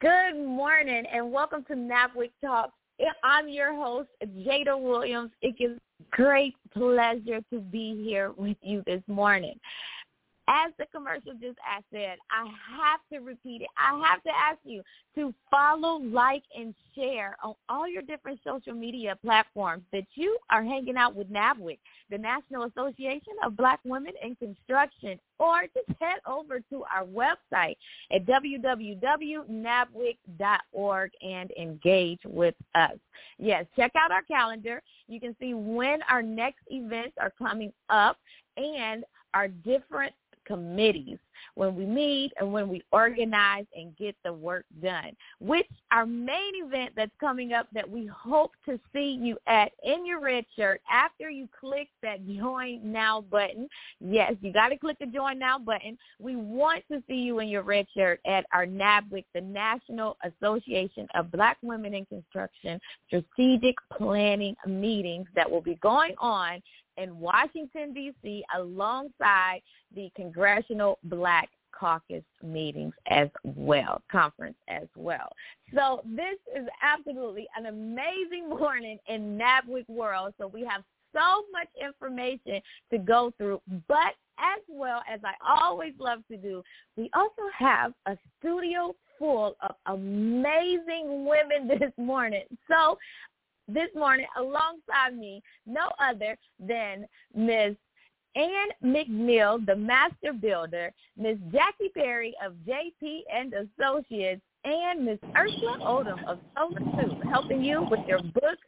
Good morning and welcome to NABWIC Talk. I'm your host, Jada Williams. It is great pleasure to be here with you this morning. As the commercial just said, I have to repeat it. I have to ask you to follow, like, and share on all your different social media platforms that you are hanging out with NABWIC, the National Association of Black Women in Construction, or just head over to our website at www.nabwic.org and engage with us. Yes, check out our calendar. You can see when our next events are coming up and our different committees when we meet and when we organize and get the work done, which our main event that's coming up that we hope to see you at in your red shirt after you click that join now button. Yes, you got to click the join now button. We want to see you in your red shirt at our NABWIC, the National Association of Black Women in Construction Strategic Planning meetings that will be going on in Washington, D.C., alongside the Congressional Black Caucus meetings as well, conference as well. So this is absolutely an amazing morning in NABWIC world. So we have so much information to go through, but as well as I always love to do, we also have a studio full of amazing women this morning. So this morning alongside me, no other than Ms. Ann McNeil, the master builder, Ms. Jackie Perry of JP and Associates, and Ms. Ursula Odom of Solar Soup, helping you with your book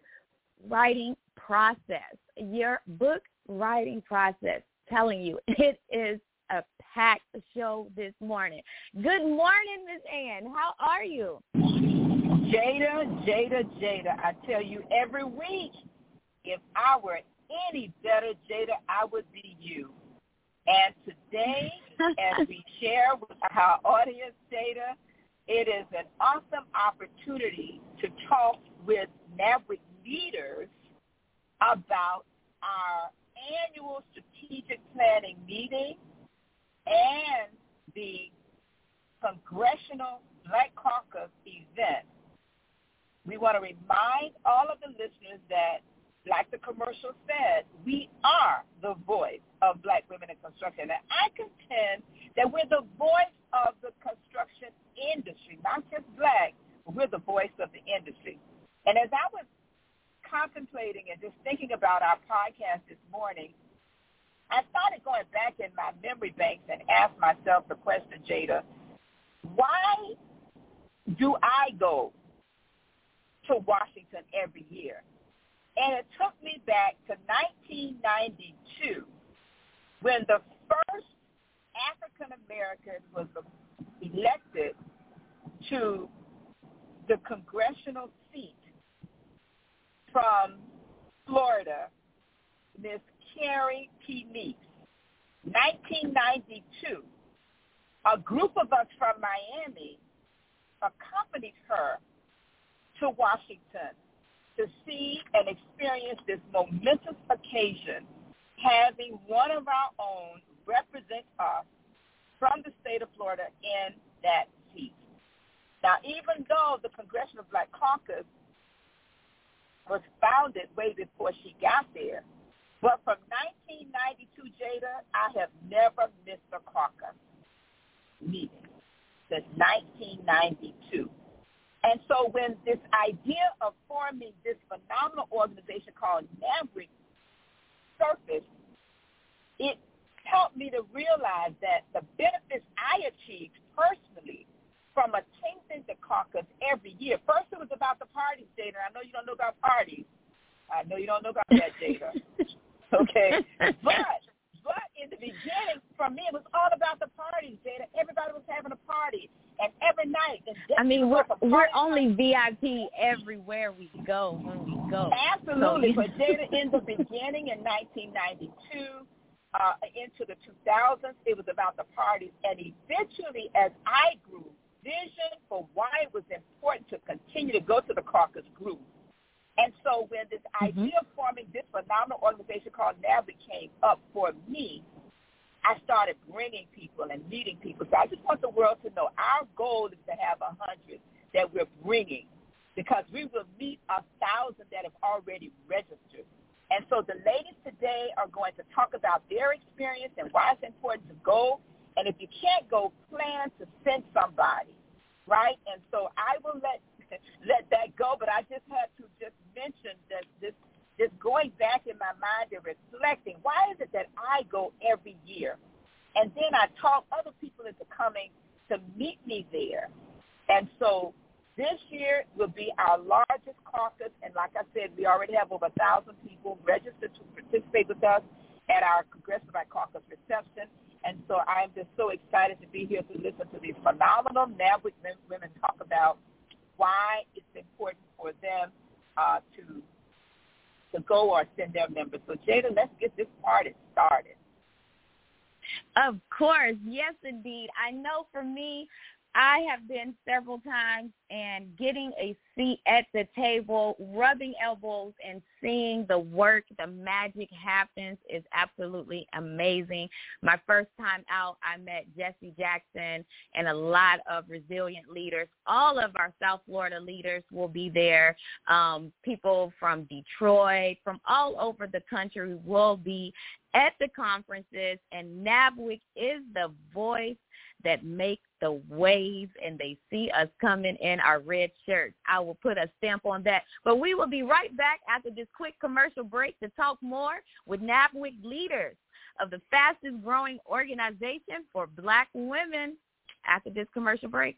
writing process. Your book writing process. Telling you, it is a packed show this morning. Good morning, Ms. Ann. How are you? Jada, Jada, Jada. I tell you every week, if I were any better, Jada, I would be you. And today, as we share with our audience, Jada, it is an awesome opportunity to talk with NABWIC leaders about our annual strategic planning meeting and the Congressional Black Caucus event we want to remind all of the listeners that, like the commercial said, we are the voice of black women in construction. And I contend that we're the voice of the construction industry, not just black, but we're the voice of the industry. And as I was contemplating and just thinking about our podcast this morning, I started going back in my memory banks and asked myself the question, Jada, why do I go to Washington every year. And it took me back to 1992 when the first African American was elected to the congressional seat from Florida, Miss Carrie P. Meeks. 1992, a group of us from Miami accompanied her to Washington to see and experience this momentous occasion, having one of our own represent us from the state of Florida in that seat. Now, even though the Congressional Black Caucus was founded way before she got there, but from 1992, Jada, I have never missed a caucus meeting since 1992. And so when this idea of forming this phenomenal organization called NABWIC surfaced, it helped me to realize that the benefits I achieved personally from attending the caucus every year. First, it was about the parties, Jada. I know you don't know about parties. I know you don't know about that, Jada. okay, but in the beginning, for me, it was all about the parties, Jada. Everybody was having a party, and every night. I mean, we're we're only VIP everywhere we go when we go. Absolutely, so. but Jada, in the beginning, in 1992 uh, into the 2000s, it was about the parties. And eventually, as I grew, vision for why it was important to continue to go to the caucus grew. And so when this mm-hmm. idea of forming this phenomenal organization called NABWIC came up for me, I started bringing people and meeting people. So I just want the world to know our goal is to have a hundred that we're bringing because we will meet a thousand that have already registered. And so the ladies today are going to talk about their experience and why it's important to go. And if you can't go, plan to send somebody, right? And so I will let let that go. But I just had to just mention that this just going back in my mind and reflecting, why is it that I go every year? And then I talk other people into coming to meet me there. And so this year will be our largest caucus, and like I said, we already have over a thousand people registered to participate with us at our Congressional Black Caucus reception. And so I'm just so excited to be here to listen to these phenomenal NABWIC women talk about why it's important for them uh, to to go or send their members. So Jada, let's get this party started. Of course, yes, indeed. I know for me, I have been several times and getting a seat at the table, rubbing elbows and seeing the work, the magic happens is absolutely amazing. My first time out, I met Jesse Jackson and a lot of resilient leaders. All of our South Florida leaders will be there. Um, people from Detroit, from all over the country will be at the conferences, and NABWIC is the voice that makes the waves and they see us coming in our red shirts. I will put a stamp on that. But we will be right back after this quick commercial break to talk more with NABWIC leaders of the fastest growing organization for black women after this commercial break.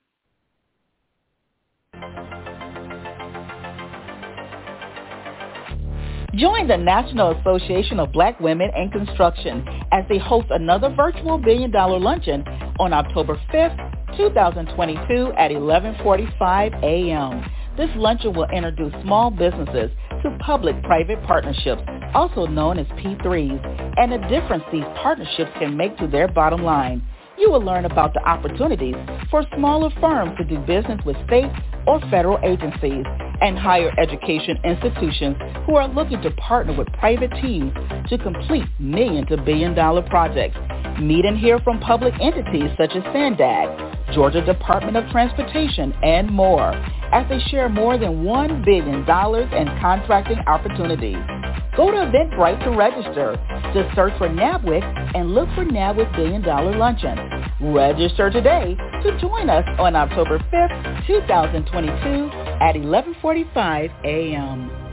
Join the National Association of Black Women in Construction as they host another virtual billion dollar luncheon on October 5th, 2022 at 11:45 a.m. This luncheon will introduce small businesses to public-private partnerships, also known as P3s, and the difference these partnerships can make to their bottom line. You will learn about the opportunities for smaller firms to do business with state or federal agencies and higher education institutions who are looking to partner with private teams to complete million to billion dollar projects. Meet and hear from public entities such as SANDAG, Georgia Department of Transportation, and more as they share more than $1 billion in contracting opportunities. Go to Eventbrite to register. Just search for NABWIC and look for NABWIC Billion Dollar Luncheon. Register today to join us on October 5th, 2022 at 11:45 a.m.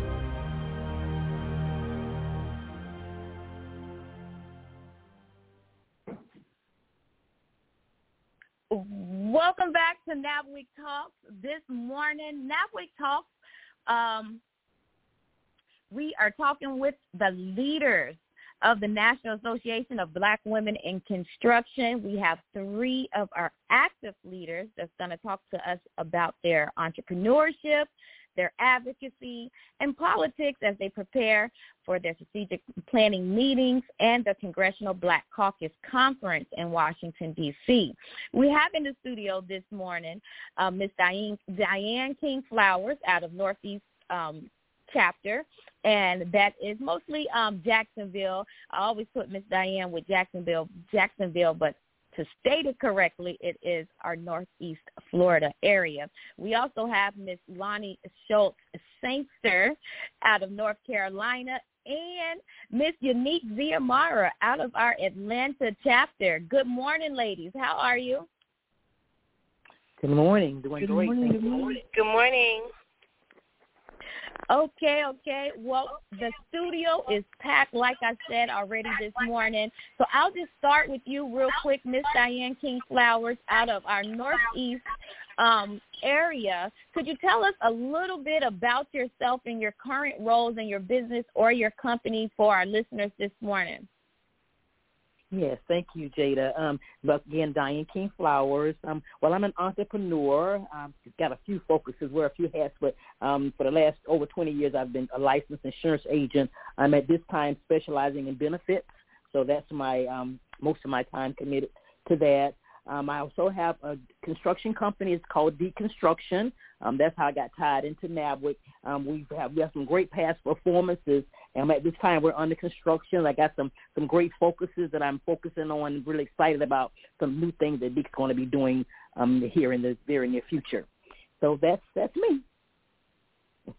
Welcome back to NABWIC Talks. This morning, NABWIC Talks, um, we are talking with the leaders of the National Association of Black Women in Construction. We have three of our active leaders that's going to talk to us about their entrepreneurship, their advocacy, and politics as they prepare for their strategic planning meetings and the Congressional Black Caucus Conference in Washington, D.C. We have in the studio this morning uh, Ms. Diane, Diane King Flowers out of Northeast um, chapter, and that is mostly um, Jacksonville. I always put Miss Diane with Jacksonville, Jacksonville, but to state it correctly, it is our Northeast Florida area. We also have Miss Laini Schultz Saintster out of North Carolina and Miss Yanique Xiomara out of our Atlanta chapter. Good morning, ladies. How are you? Good morning. Doing good great. Morning, good morning. Good morning. Okay, okay. Well, the studio is packed, like I said already this morning. So I'll just start with you real quick, Miss Diane King Flowers, out of our Northeast um, area. Could you tell us a little bit about yourself and your current roles in your business or your company for our listeners this morning? Yes, thank you, Jada. Um, but again, Diane King Flowers. Um, well, I'm an entrepreneur. Um, got a few focuses, wear a few hats, but um, for the last over 20 years, I've been a licensed insurance agent. I'm at this time specializing in benefits, so that's my um, most of my time committed to that. Um, I also have a construction company. It's called DEK Construction. Um, that's how I got tied into NABWIC. Um, we have we have some great past performances, and at this time we're under construction. I got some some great focuses that I'm focusing on. Really excited about some new things that DEK's going to be doing um, here in the very near future. So that's that's me.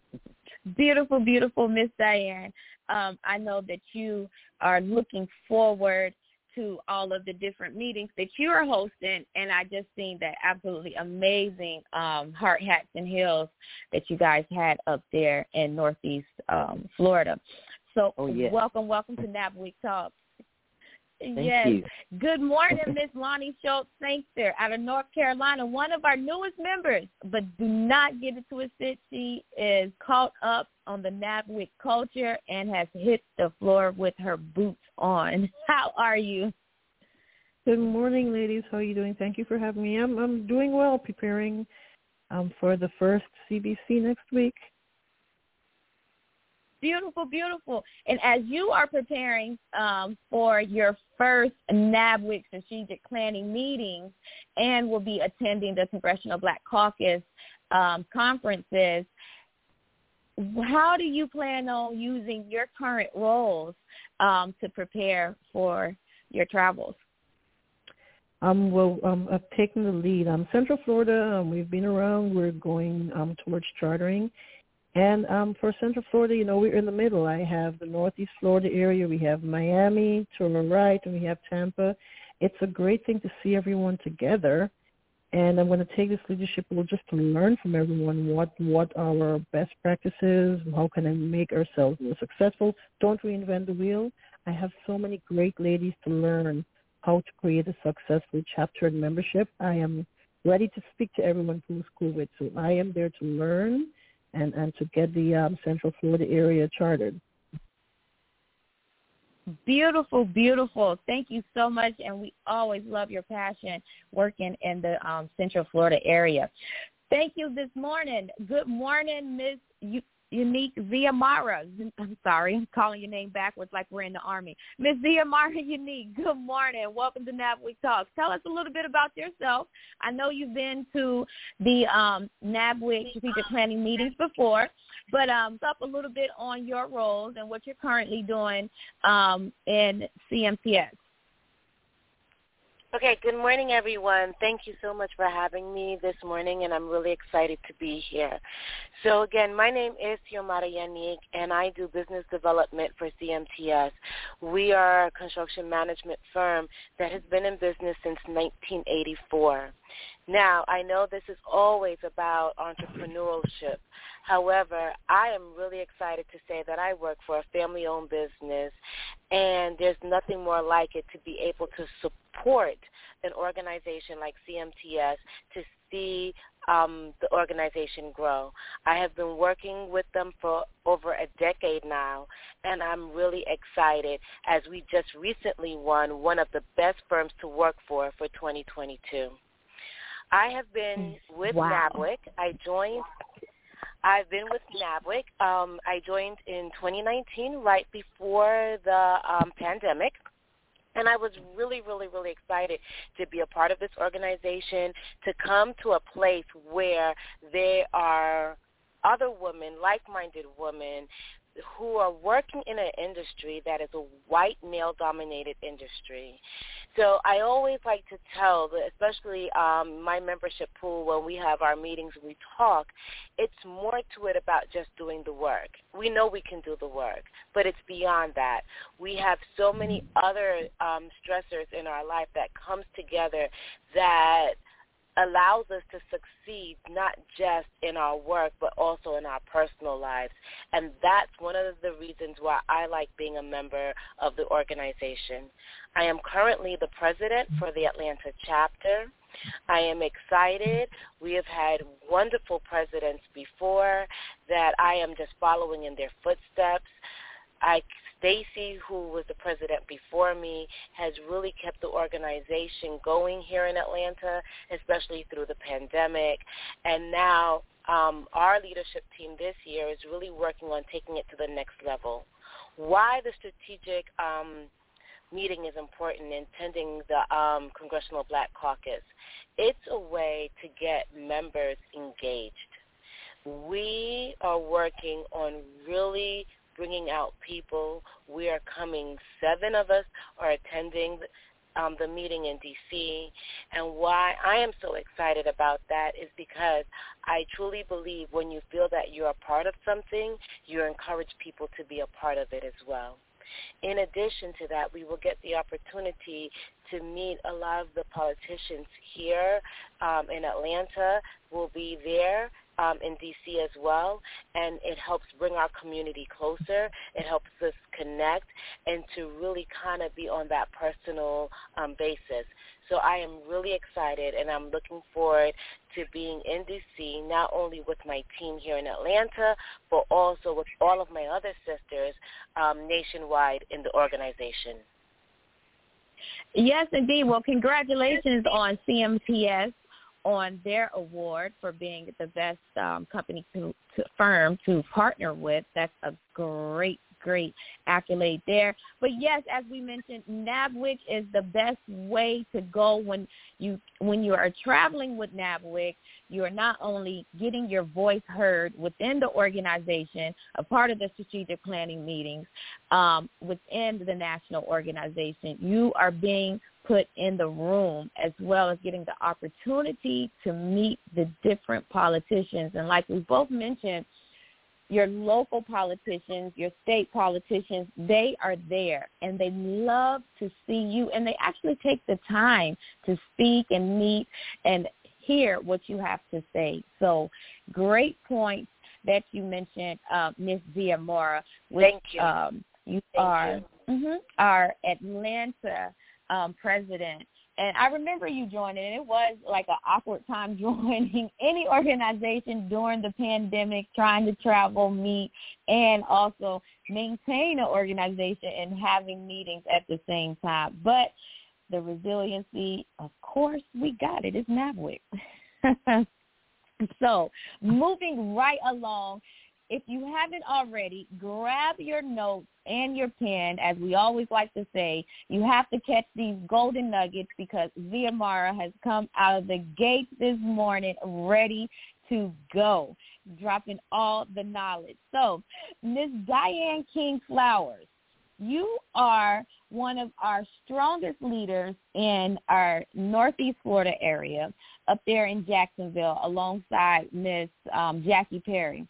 beautiful, beautiful Miss Diane. Um, I know that you are looking forward to all of the different meetings that you are hosting, and I just seen that absolutely amazing um, Hard Hats and Heels that you guys had up there in Northeast um, Florida. So oh, welcome, welcome to NABWIC Talk. Thank yes. You. Good morning, Miss Laini Schultz Saintster out of North Carolina, one of our newest members. But do not get it twisted. She is caught up on the NABWIC culture and has hit the floor with her boots on. How are you? Good morning, ladies. How are you doing? Thank you for having me. I'm I'm doing well, preparing um, for the first CBC next week. Beautiful, beautiful. And as you are preparing um, for your first NABWIC strategic planning meetings and will be attending the Congressional Black Caucus um, conferences, how do you plan on using your current roles um, to prepare for your travels? Um, well, um, I've taken the lead. Um, Central Florida, um, we've been around. We're going um, towards chartering and um, for Central Florida, you know, we're in the middle. I have the Northeast Florida area. We have Miami to the right, and we have Tampa. It's a great thing to see everyone together. And I'm going to take this leadership role just to learn from everyone what what our best practices, how can I make ourselves more successful. Don't reinvent the wheel. I have so many great ladies to learn how to create a successful chapter and membership. I am ready to speak to everyone who's cool with. So I am there to learn and, and to get the um, Central Florida area chartered. Beautiful, beautiful. Thank you so much, and we always love your passion working in the um, Central Florida area. Thank you this morning. Good morning, Miss Yanique Xiomara. I'm sorry, I'm calling your name backwards like we're in the Army. Miss Xiomara Yanique, good morning. Welcome to NABWIC Talks. Tell us a little bit about yourself. I know you've been to the um, NABWIC Strategic Planning meetings before, but um, up a little bit on your roles and what you're currently doing um, in CMTS. Okay, good morning, everyone. Thank you so much for having me this morning, and I'm really excited to be here. So again, my name is Xiomara Yanique, and I do business development for CMTS. We are a construction management firm that has been in business since 1984. Now, I know this is always about entrepreneurship. However, I am really excited to say that I work for a family-owned business, and there's nothing more like it to be able to support an organization like CMTS to see um, the organization grow. I have been working with them for over a decade now, and I'm really excited as we just recently won one of the best firms to work for for 2022. I have been with wow. NABWIC. I joined I've been with NABWIC. Um, I joined in 2019, right before the um, pandemic. And I was really, really, really excited to be a part of this organization, to come to a place where there are other women, like-minded women, who are working in an industry that is a white male dominated industry. So I always like to tell, especially um, my membership pool when we have our meetings, we talk. It's more to it about just doing the work. We know we can do the work, but it's beyond that. We have so many other um, stressors in our life that comes together that allows us to succeed not just in our work but also in our personal lives. And that's one of the reasons why I like being a member of the organization. I am currently the president for the Atlanta chapter. I am excited. We have had wonderful presidents before that I am just following in their footsteps. I Stacy, who was the president before me, has really kept the organization going here in Atlanta, especially through the pandemic. And now um, our leadership team this year is really working on taking it to the next level. Why the strategic um, meeting is important in attending the um, Congressional Black Caucus. It's a way to get members engaged. We are working on really bringing out people. We are coming. Seven of us are attending um, the meeting in D.C. And why I am so excited about that is because I truly believe when you feel that you're a part of something, you encourage people to be a part of it as well. In addition to that, we will get the opportunity to meet a lot of the politicians here um, in Atlanta. We'll be there um, in DC as well, and it helps bring our community closer. It helps us connect and to really kind of be on that personal um, basis. So I am really excited, and I'm looking forward to being in DC, not only with my team here in Atlanta, but also with all of my other sisters um, nationwide in the organization. Yes, indeed. Well, congratulations on CMTS on their award for being the best um, company to, to firm to partner with. That's a great great accolade there. But yes, as we mentioned, NABWIC is the best way to go when you when you are traveling with NABWIC. You are not only getting your voice heard within the organization, a part of the strategic planning meetings um, within the national organization. You are being put in the room as well as getting the opportunity to meet the different politicians. And like we both mentioned, your local politicians, your state politicians, they are there and they love to see you and they actually take the time to speak and meet and hear what you have to say. So great points that you mentioned, uh, Ms. Xiomara. Thank you. Um, you Thank are you. Mm-hmm, our Atlanta um, president and I remember you joining. And it was like an awkward time joining any organization during the pandemic, trying to travel, meet, and also maintain an organization and having meetings at the same time. But the resiliency, of course, we got it. It's NABWIC. so moving right along, if you haven't already, grab your notes and your pen. As we always like to say, you have to catch these golden nuggets because Xiomara has come out of the gate this morning ready to go, dropping all the knowledge. So, Ms. Diane King Flowers, you are one of our strongest leaders in our Northeast Florida area up there in Jacksonville alongside Ms. Um, Jackie Perry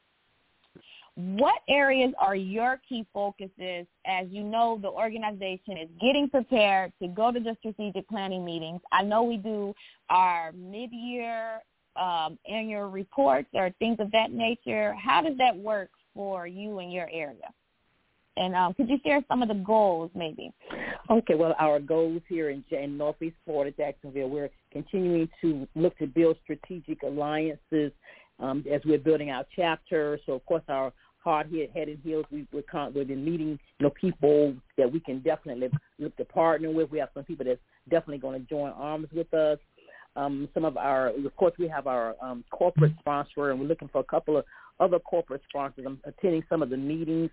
what areas are your key focuses as you know the organization is getting prepared to go to the strategic planning meetings? I know we do our mid-year um, annual reports or things of that nature. How does that work for you and your area? And um, could you share some of the goals maybe? Okay, well, our goals here in, in Northeast Florida, Jacksonville, we're continuing to look to build strategic alliances um, as we're building our chapter. So, of course, our hard head, head and heels. We, we're, con- we've been meeting, you know, people that we can definitely look to partner with. We have some people that's definitely going to join arms with us. Um, some of our, of course, we have our um, corporate sponsor, and we're looking for a couple of other corporate sponsors. I'm attending some of the meetings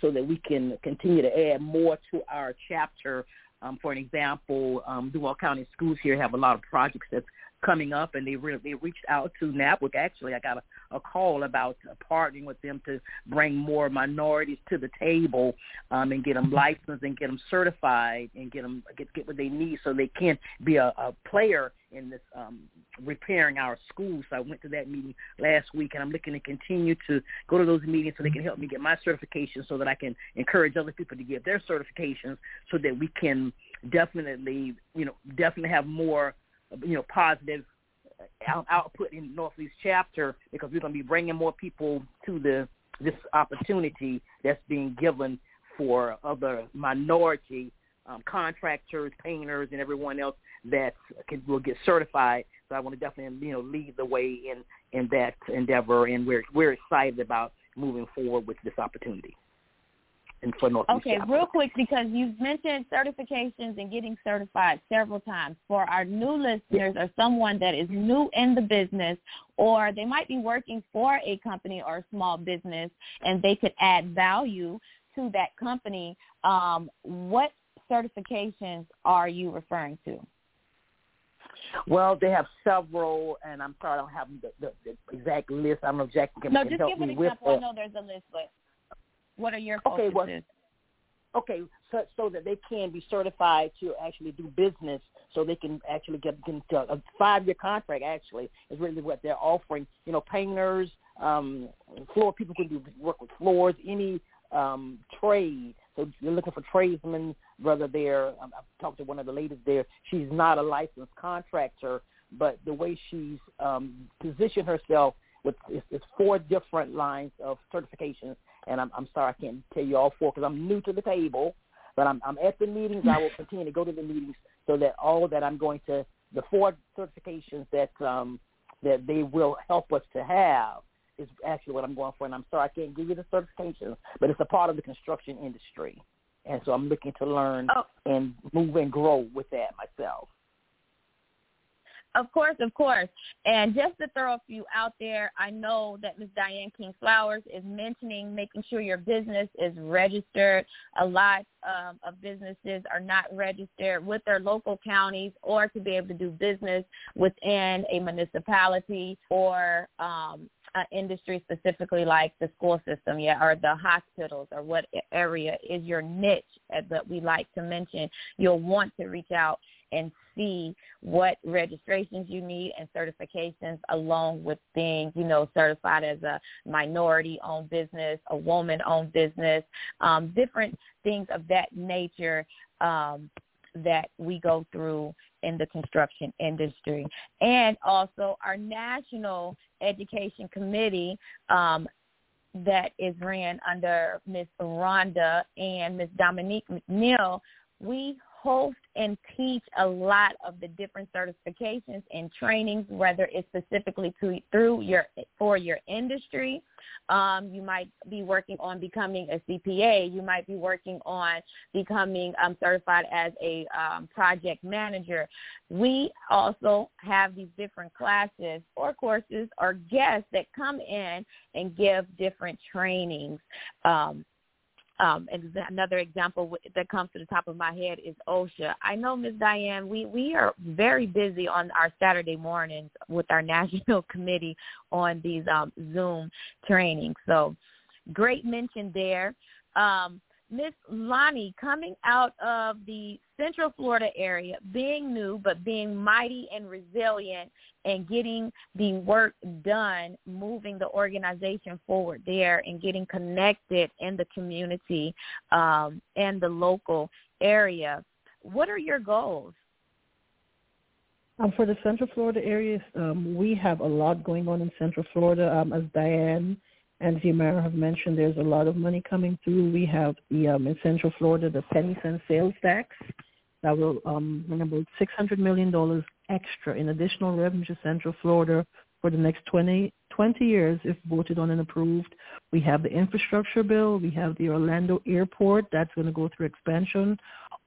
so that we can continue to add more to our chapter. Um, for an example, um, Duval County Schools here have a lot of projects that's coming up, and they really they reached out to NABWIC. Actually, I got a, a call about uh, partnering with them to bring more minorities to the table um, and get them licensed and get them certified and get them get get what they need so they can be a, a player in this um, repairing our schools. So I went to that meeting last week, and I'm looking to continue to go to those meetings so they can help me get my certification, so that I can encourage other people to get their certifications, so that we can definitely, you know, definitely have more, you know, positive out- output in Northeast chapter because we're going to be bringing more people to the this opportunity that's being given for other minority um, contractors, painters, and everyone else that can, will get certified. So I want to definitely, you know, lead the way in in that endeavor, and we're we're excited about moving forward with this opportunity. And for Northeast Okay, real quick because you've mentioned certifications and getting certified several times. For our new listeners or someone that is new in the business or they might be working for a company or a small business and they could add value to that company, um, what certifications are you referring to? Well, they have several, and I'm sorry I don't have the, the, the exact list. I don't know if Jackie can, No, can just give an me with example. I know there's a list, but what are your Okay, focuses? well, Okay, so so that they can be certified to actually do business, so they can actually get, get a five-year contract. Actually, is really what they're offering. You know, painters, um, floor people can do work with floors, any um, trade. So you're looking for tradesmen, whether they're. Um, I've talked to one of the ladies there. She's not a licensed contractor, but the way she's um, positioned herself with it's, it's four different lines of certifications and I'm, I'm sorry I can't tell you all four because I'm new to the table, but I'm, I'm at the meetings. I will continue to go to the meetings so that all that I'm going to the four certifications that um, that they will help us to have is actually what I'm going for. And I'm sorry I can't give you the certifications, but it's a part of the construction industry, and so I'm looking to learn Oh. and move and grow with that myself. Of course, of course. And just to throw a few out there, I know that Ms. Diane King Flowers is mentioning making sure your business is registered. A lot um, of businesses are not registered with their local counties or to be able to do business within a municipality or um, an industry specifically like the school system, yeah, or the hospitals or what area is your niche that we like to mention. You'll want to reach out and see what registrations you need and certifications along with being, you know, certified as a minority owned business, a woman owned business, um, different things of that nature um, that we go through in the construction industry. And also our national education committee um, that is ran under Ms. Rhonda and Ms. Dominique McNeil, we host and teach a lot of the different certifications and trainings, whether it's specifically to, through your for your industry. Um, you might be working on becoming a CPA. You might be working on becoming um, certified as a um, project manager. We also have these different classes or courses or guests that come in and give different trainings. Um, another example that comes to the top of my head is OSHA. I know, Ms. Diane, we, we are very busy on our Saturday mornings with our national committee on these um, Zoom trainings. So great mention there. Um, Miss Laini, coming out of the Central Florida area, being new but being mighty and resilient and getting the work done, moving the organization forward there and getting connected in the community um, and the local area. What are your goals? Um, for the Central Florida area, um, we have a lot going on in Central Florida. Um, as Diane and Xiomara have mentioned, there's a lot of money coming through. We have the um, in Central Florida the penny cent sales tax that will um, bring about six hundred million dollars extra in additional revenue to Central Florida for the next 20, 20 years if voted on and approved. We have the infrastructure bill. We have the Orlando airport that's going to go through expansion.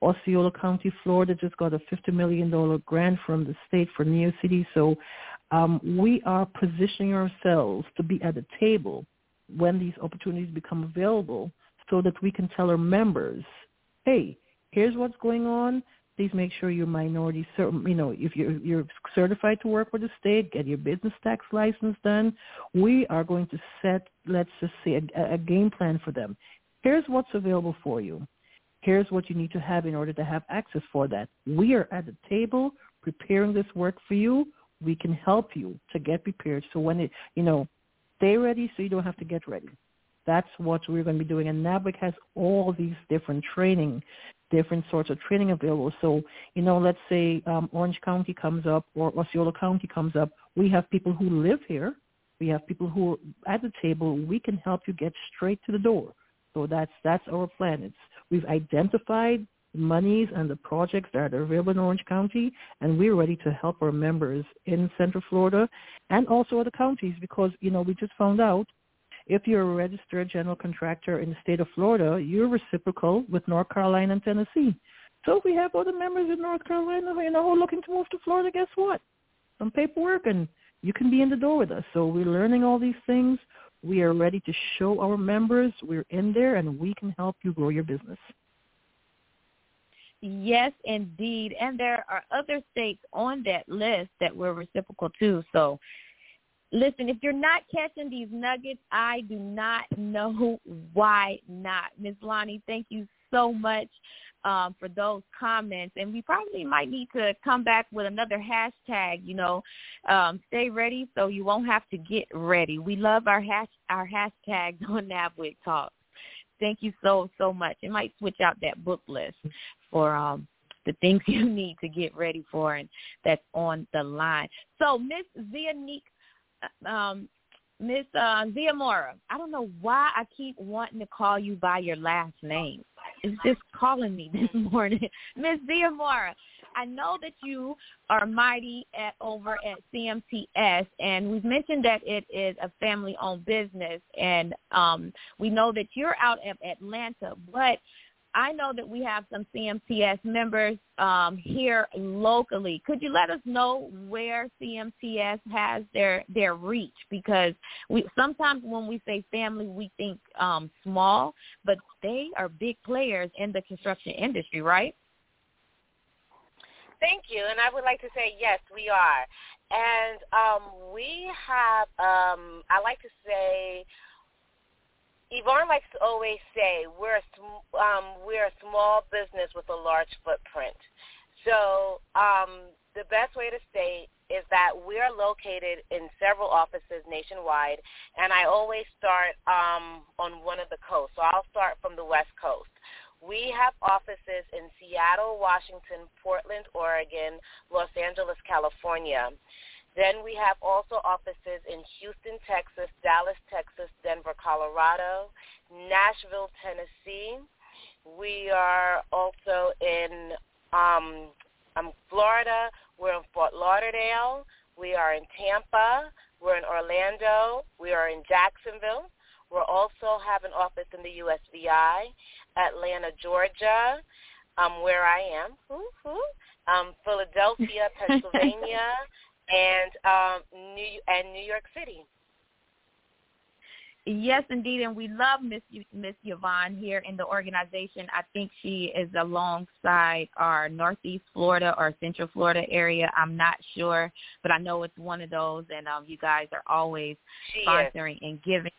Osceola County, Florida just got a $50 million grant from the state for Neo City. So um, we are positioning ourselves to be at the table when these opportunities become available so that we can tell our members, hey, here's what's going on. please make sure you're minority. You know, if you're you're certified to work for the state, get your business tax license done. We are going to set, let's just say, a, a game plan for them. Here's what's available for you. Here's what you need to have in order to have access for that. We are at the table preparing this work for you. We can help you to get prepared. So when it, you know, stay ready so you don't have to get ready. That's what we're going to be doing. And NABWIC has all these different training, different sorts of training available. So, you know, let's say um, Orange County comes up or Osceola County comes up. We have people who live here. We have people who are at the table. We can help you get straight to the door. So that's that's our plan. It's we've identified monies and the projects that are available in Orange County, and we're ready to help our members in Central Florida and also other counties because, you know, we just found out if you're a registered general contractor in the state of Florida, you're reciprocal with North Carolina and Tennessee. So if we have other members in North Carolina, you know, who are looking to move to Florida, guess what? Some paperwork and you can be in the door with us. So we're learning all these things. We are ready to show our members we're in there and we can help you grow your business. Yes, indeed. And there are other states on that list that we're reciprocal to. So listen, if you're not catching these nuggets, I do not know why not. Ms. Laini, thank you so much um, for those comments. And we probably might need to come back with another hashtag, you know, um, stay ready so you won't have to get ready. We love our hash our hashtags on NABWIC Talk. Thank you so, so much. It might switch out that book list for um the things you need to get ready for and that's on the line. So Miss Zianique uh, um Miss uh, Xiomara, I don't know why I keep wanting to call you by your last name. It's just calling me this morning. Miss Xiomara, I know that you are mighty at over at CMTS, and we've mentioned that it is a family-owned business, and um, we know that you're out of Atlanta, but I know that we have some CMTS members um, here locally. Could you let us know where CMTS has their their reach? Because we sometimes when we say family, we think um, small, but they are big players in the construction industry, right? Thank you, and I would like to say yes, we are, and um, we have. Um, I like to say Yvonne likes to always say we're a, um, we're a small business with a large footprint. So um, the best way to state is that we're located in several offices nationwide, and I always start um, on one of the coasts. So I'll start from the West Coast. We have offices in Seattle, Washington, Portland, Oregon, Los Angeles, California. Then we have also offices in Houston, Texas, Dallas, Texas, Denver, Colorado, Nashville, Tennessee. We are also in um, um, Florida. We're in Fort Lauderdale. We are in Tampa. We're in Orlando. We are in Jacksonville. We also have an office in the USVI, Atlanta, Georgia, um, where I am, um, Philadelphia, Pennsylvania, and um, New and New York City. Yes, indeed, and we love Miss Miss Yvonne here in the organization. I think she is alongside our Northeast Florida or Central Florida area. I'm not sure, but I know it's one of those, and um, you guys are always she sponsoring is. and giving.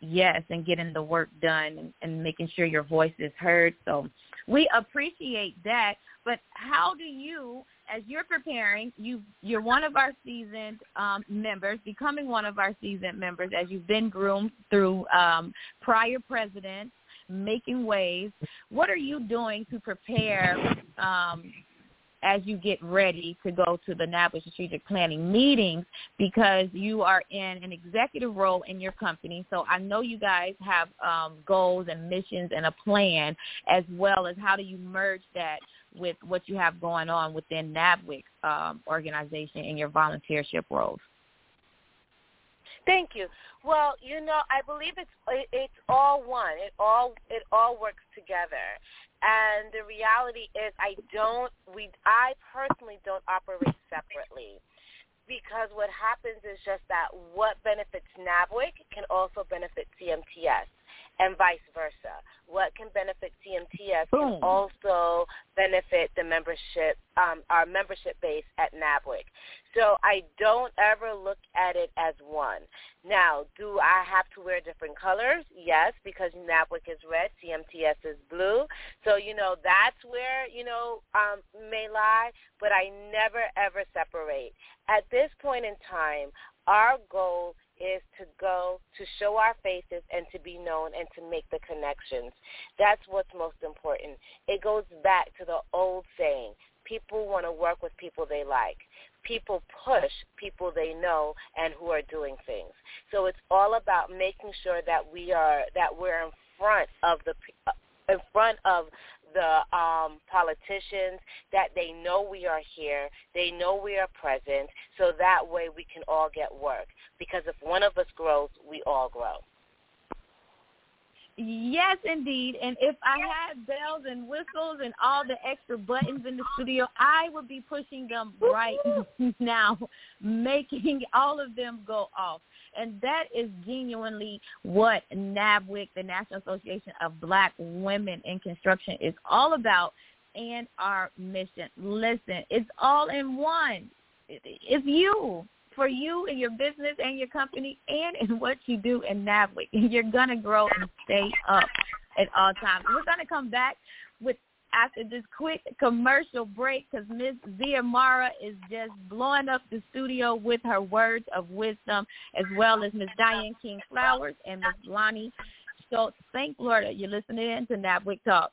Yes, and getting the work done and, and making sure your voice is heard. So we appreciate that. But how do you as you're preparing, you you're one of our seasoned um, members, becoming one of our seasoned members as you've been groomed through um, prior presidents, making waves. What are you doing to prepare um, as you get ready to go to the NABWIC strategic planning meetings because you are in an executive role in your company. So I know you guys have um, goals and missions and a plan as well as how do you merge that with what you have going on within NABWIC's um, organization in your volunteership roles? Thank you. Well, you know, I believe it's it's all one. It all it all works together. And the reality is, I don't. We I personally don't operate separately because what happens is just that what benefits NABWIC can also benefit CMTS. And vice versa. What can benefit CMTS Boom. can also benefit the membership, um, our membership base at NABWIC. So I don't ever look at it as one. Now, do I have to wear different colors? Yes, because NABWIC is red, CMTS is blue. So, you know, that's where, you know, um, may lie, but I never, ever separate. At this point in time, our goal is to go to show our faces and to be known and to make the connections. That's what's most important. It goes back to the old saying, people want to work with people they like. People push people they know and who are doing things. So it's all about making sure that we are that we're in front of the in front of the um, politicians that they know we are here, they know we are present, so that way we can all get work. Because if one of us grows, we all grow. Yes, indeed. And if I had bells and whistles and all the extra buttons in the studio, I would be pushing them right now, making all of them go off. And that is genuinely what NABWIC, the National Association of Black Women in Construction, is all about and our mission. Listen, it's all in one. It's you for you and your business and your company and in what you do in NABWIC. You're going to grow and stay up at all times. We're going to come back with after this quick commercial break because Miss Xiomara is just blowing up the studio with her words of wisdom, as well as Miss Diane King Flowers and Miss Laini Schultz. Thank Florida. You're listening in to NABWIC Talk.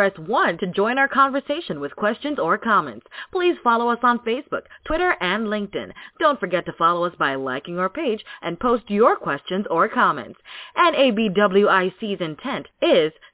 press 1 to join our conversation with questions or comments. Please follow us on Facebook, Twitter, and LinkedIn. Don't forget to follow us by liking our page and post your questions or comments. NABWIC's intent is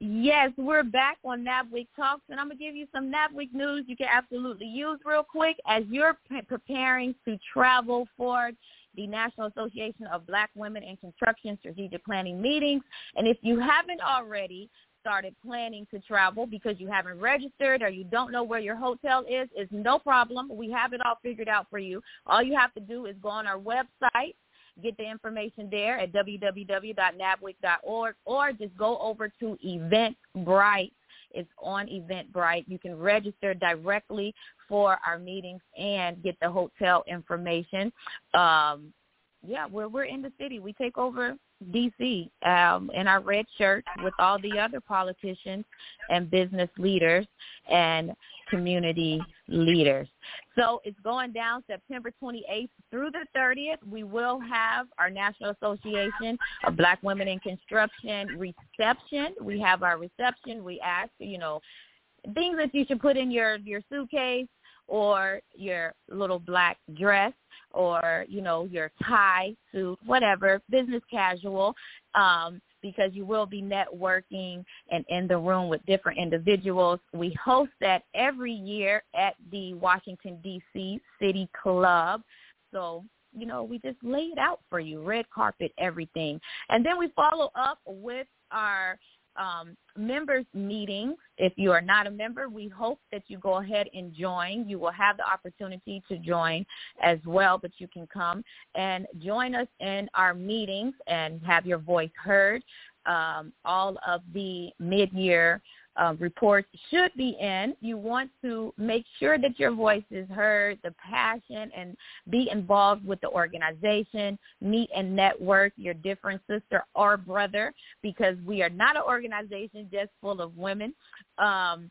Yes, we're back on NABWIC Talks, and I'm going to give you some NABWIC news you can absolutely use real quick as you're pre- preparing to travel for the National Association of Black Women in Construction Strategic Planning meetings. And if you haven't already started planning to travel because you haven't registered or you don't know where your hotel is, it's no problem. We have it all figured out for you. All you have to do is go on our website, get the information there at www.nabwic.org or just go over to Eventbrite. It's on Eventbrite. You can register directly for our meetings and get the hotel information. Um, yeah, we're we're in the city. We take over DC um, in our red shirts with all the other politicians and business leaders and community leaders. So it's going down September 28th through the 30th. We will have our National Association of Black Women in Construction reception. We have our reception. We ask, you know, things that you should put in your your suitcase or your little black dress or you know your tie suit whatever business casual um because you will be networking and in the room with different individuals. We host that every year at the Washington DC City Club. So you know we just lay it out for you red carpet everything. And then we follow up with our um, members meetings. If you are not a member, we hope that you go ahead and join. You will have the opportunity to join as well, but you can come and join us in our meetings and have your voice heard. Um, all of the mid-year uh, reports should be in. You want to make sure that your voice is heard, the passion, and be involved with the organization. Meet and network your different sister or brother because we are not an organization just full of women. Um,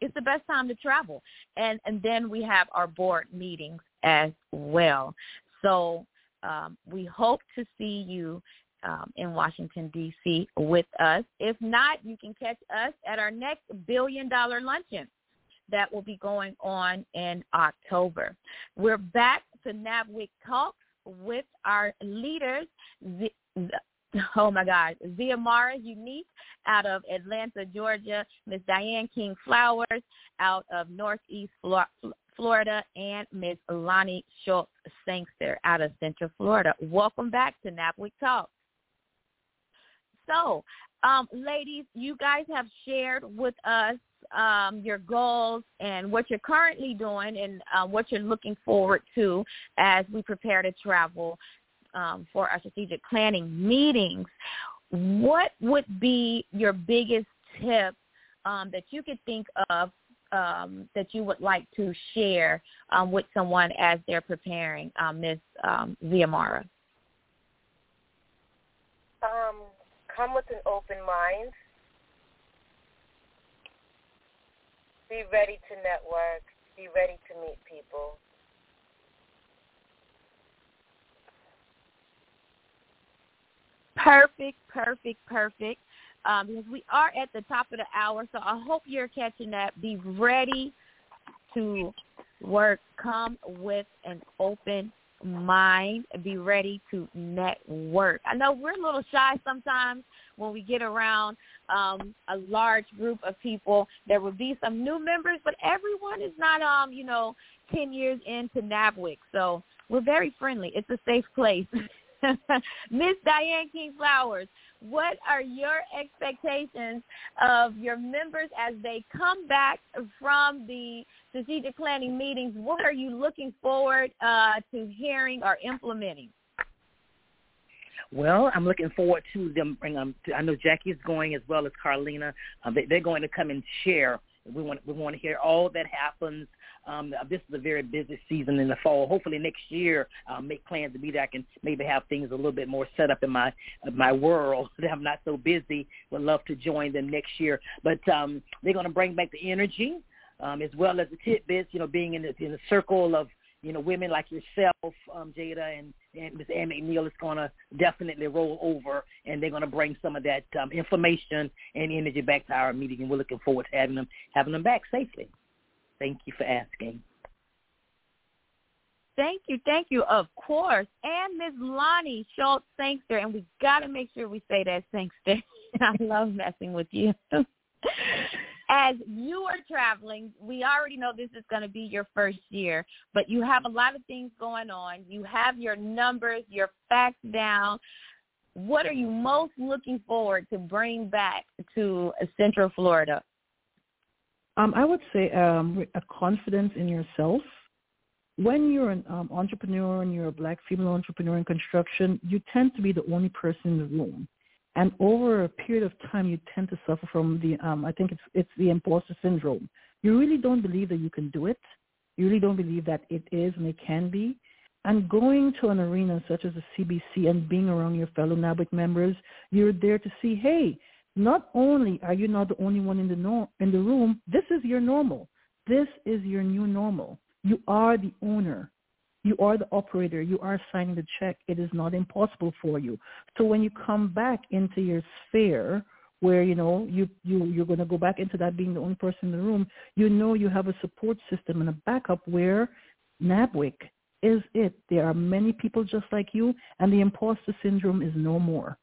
it's the best time to travel. And and then we have our board meetings as well. So um, we hope to see you um, in Washington, D.C. with us. If not, you can catch us at our next billion dollar luncheon that will be going on in October. We're back to NABWIC Talks with our leaders, the, oh my God, Xiomara Yanique out of Atlanta, Georgia, Miss Diane King Flowers out of Northeast Florida, and Miss Laini Schultz Sangster out of Central Florida. Welcome back to NABWIC Talks. So, um, ladies, you guys have shared with us um, your goals and what you're currently doing and uh, what you're looking forward to as we prepare to travel um, for our strategic planning meetings. What would be your biggest tip um, that you could think of um, that you would like to share um, with someone as they're preparing, um, Ms. Um, Xiomara? Um, come with an open mind. Be ready to network. Be ready to meet people. Perfect, perfect, perfect. Um, because we are at the top of the hour, so I hope you're catching that. Be ready to work. Come with an open mind, be ready to network. I know we're a little shy sometimes when we get around um, a large group of people. There will be some new members, but everyone is not, um, you know, 10 years into NABWIC. So we're very friendly. It's a safe place. Miss Diane King Flowers, what are your expectations of your members as they come back from the strategic planning meetings? What are you looking forward uh, to hearing or implementing? Well, I'm looking forward to them. Bring them. To, I know Jackie's going as well as Carlina. Um, they, they're going to come and share. We want we want to hear all that happens um, this is a very busy season in the fall. Hopefully next year I'll make plans to be there. I can maybe have things a little bit more set up in my my world that I'm not so busy. Would love to join them next year. But um, they're going to bring back the energy um, as well as the tidbits. You know, being in the in the circle of you know, women like yourself, um, Jada, and, and Ms. Ann McNeil is going to definitely roll over, and they're going to bring some of that um, information and energy back to our meeting, and we're looking forward to having them having them back safely. Thank you for asking. Thank you, thank you, of course. And Ms. Laini Schultz Sangster, and we got to make sure we say that Sangster. I love messing with you. As you are traveling, we already know this is going to be your first year, but you have a lot of things going on. You have your numbers, your facts down. What are you most looking forward to bring back to Central Florida? Um, I would say um, a confidence in yourself. When you're an um, entrepreneur and you're a black female entrepreneur in construction, you tend to be the only person in the room. And over a period of time, you tend to suffer from the, um, I think it's, it's the imposter syndrome. You really don't believe that you can do it. You really don't believe that it is and it can be. And going to an arena such as the CBC and being around your fellow NABWIC members, you're there to see, hey, not only are you not the only one in the in the room, this is your normal. This is your new normal. You are the owner. You are the operator. You are signing the check. It is not impossible for you. So when you come back into your sphere where you know you you you're going to go back into that being the only person in the room, you know you have a support system and a backup where NABWIC is it. There are many people just like you, and the imposter syndrome is no more.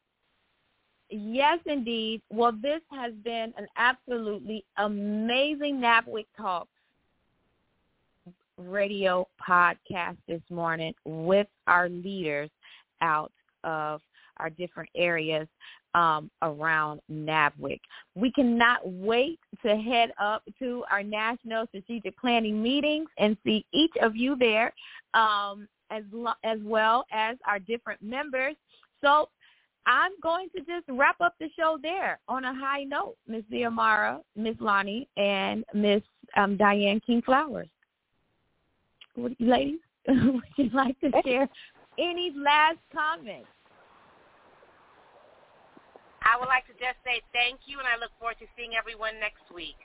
Yes, indeed. Well, this has been an absolutely amazing NABWIC Talk radio podcast this morning with our leaders out of our different areas um, around NABWIC. We cannot wait to head up to our national strategic planning meetings and see each of you there, um, as lo- as well as our different members. So I'm going to just wrap up the show there on a high note, Miss Xiomara, Miss Laini, and Miss um, Diane King Flowers. What, ladies, would you like to share any last comments? I would like to just say thank you, and I look forward to seeing everyone next week.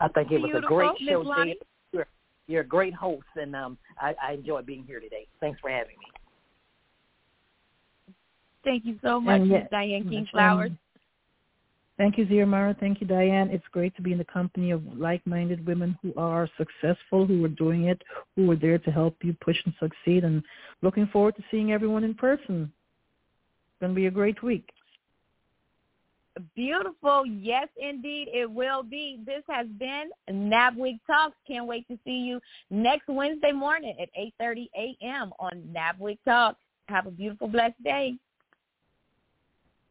I think it was Beautiful. a great Ms. show, Laini? You're, you're a great host, and um, I, I enjoyed being here today. Thanks for having me. Thank you so much, yes, Diane King Flowers. Thank you, Xiomara. Thank you, Diane. It's great to be in the company of like-minded women who are successful, who are doing it, who are there to help you push and succeed. And looking forward to seeing everyone in person. It's going to be a great week. Beautiful. Yes, indeed, it will be. This has been NABWIC Talks. Can't wait to see you next Wednesday morning at 8.30 a.m. on NABWIC Talks. Have a beautiful, blessed day.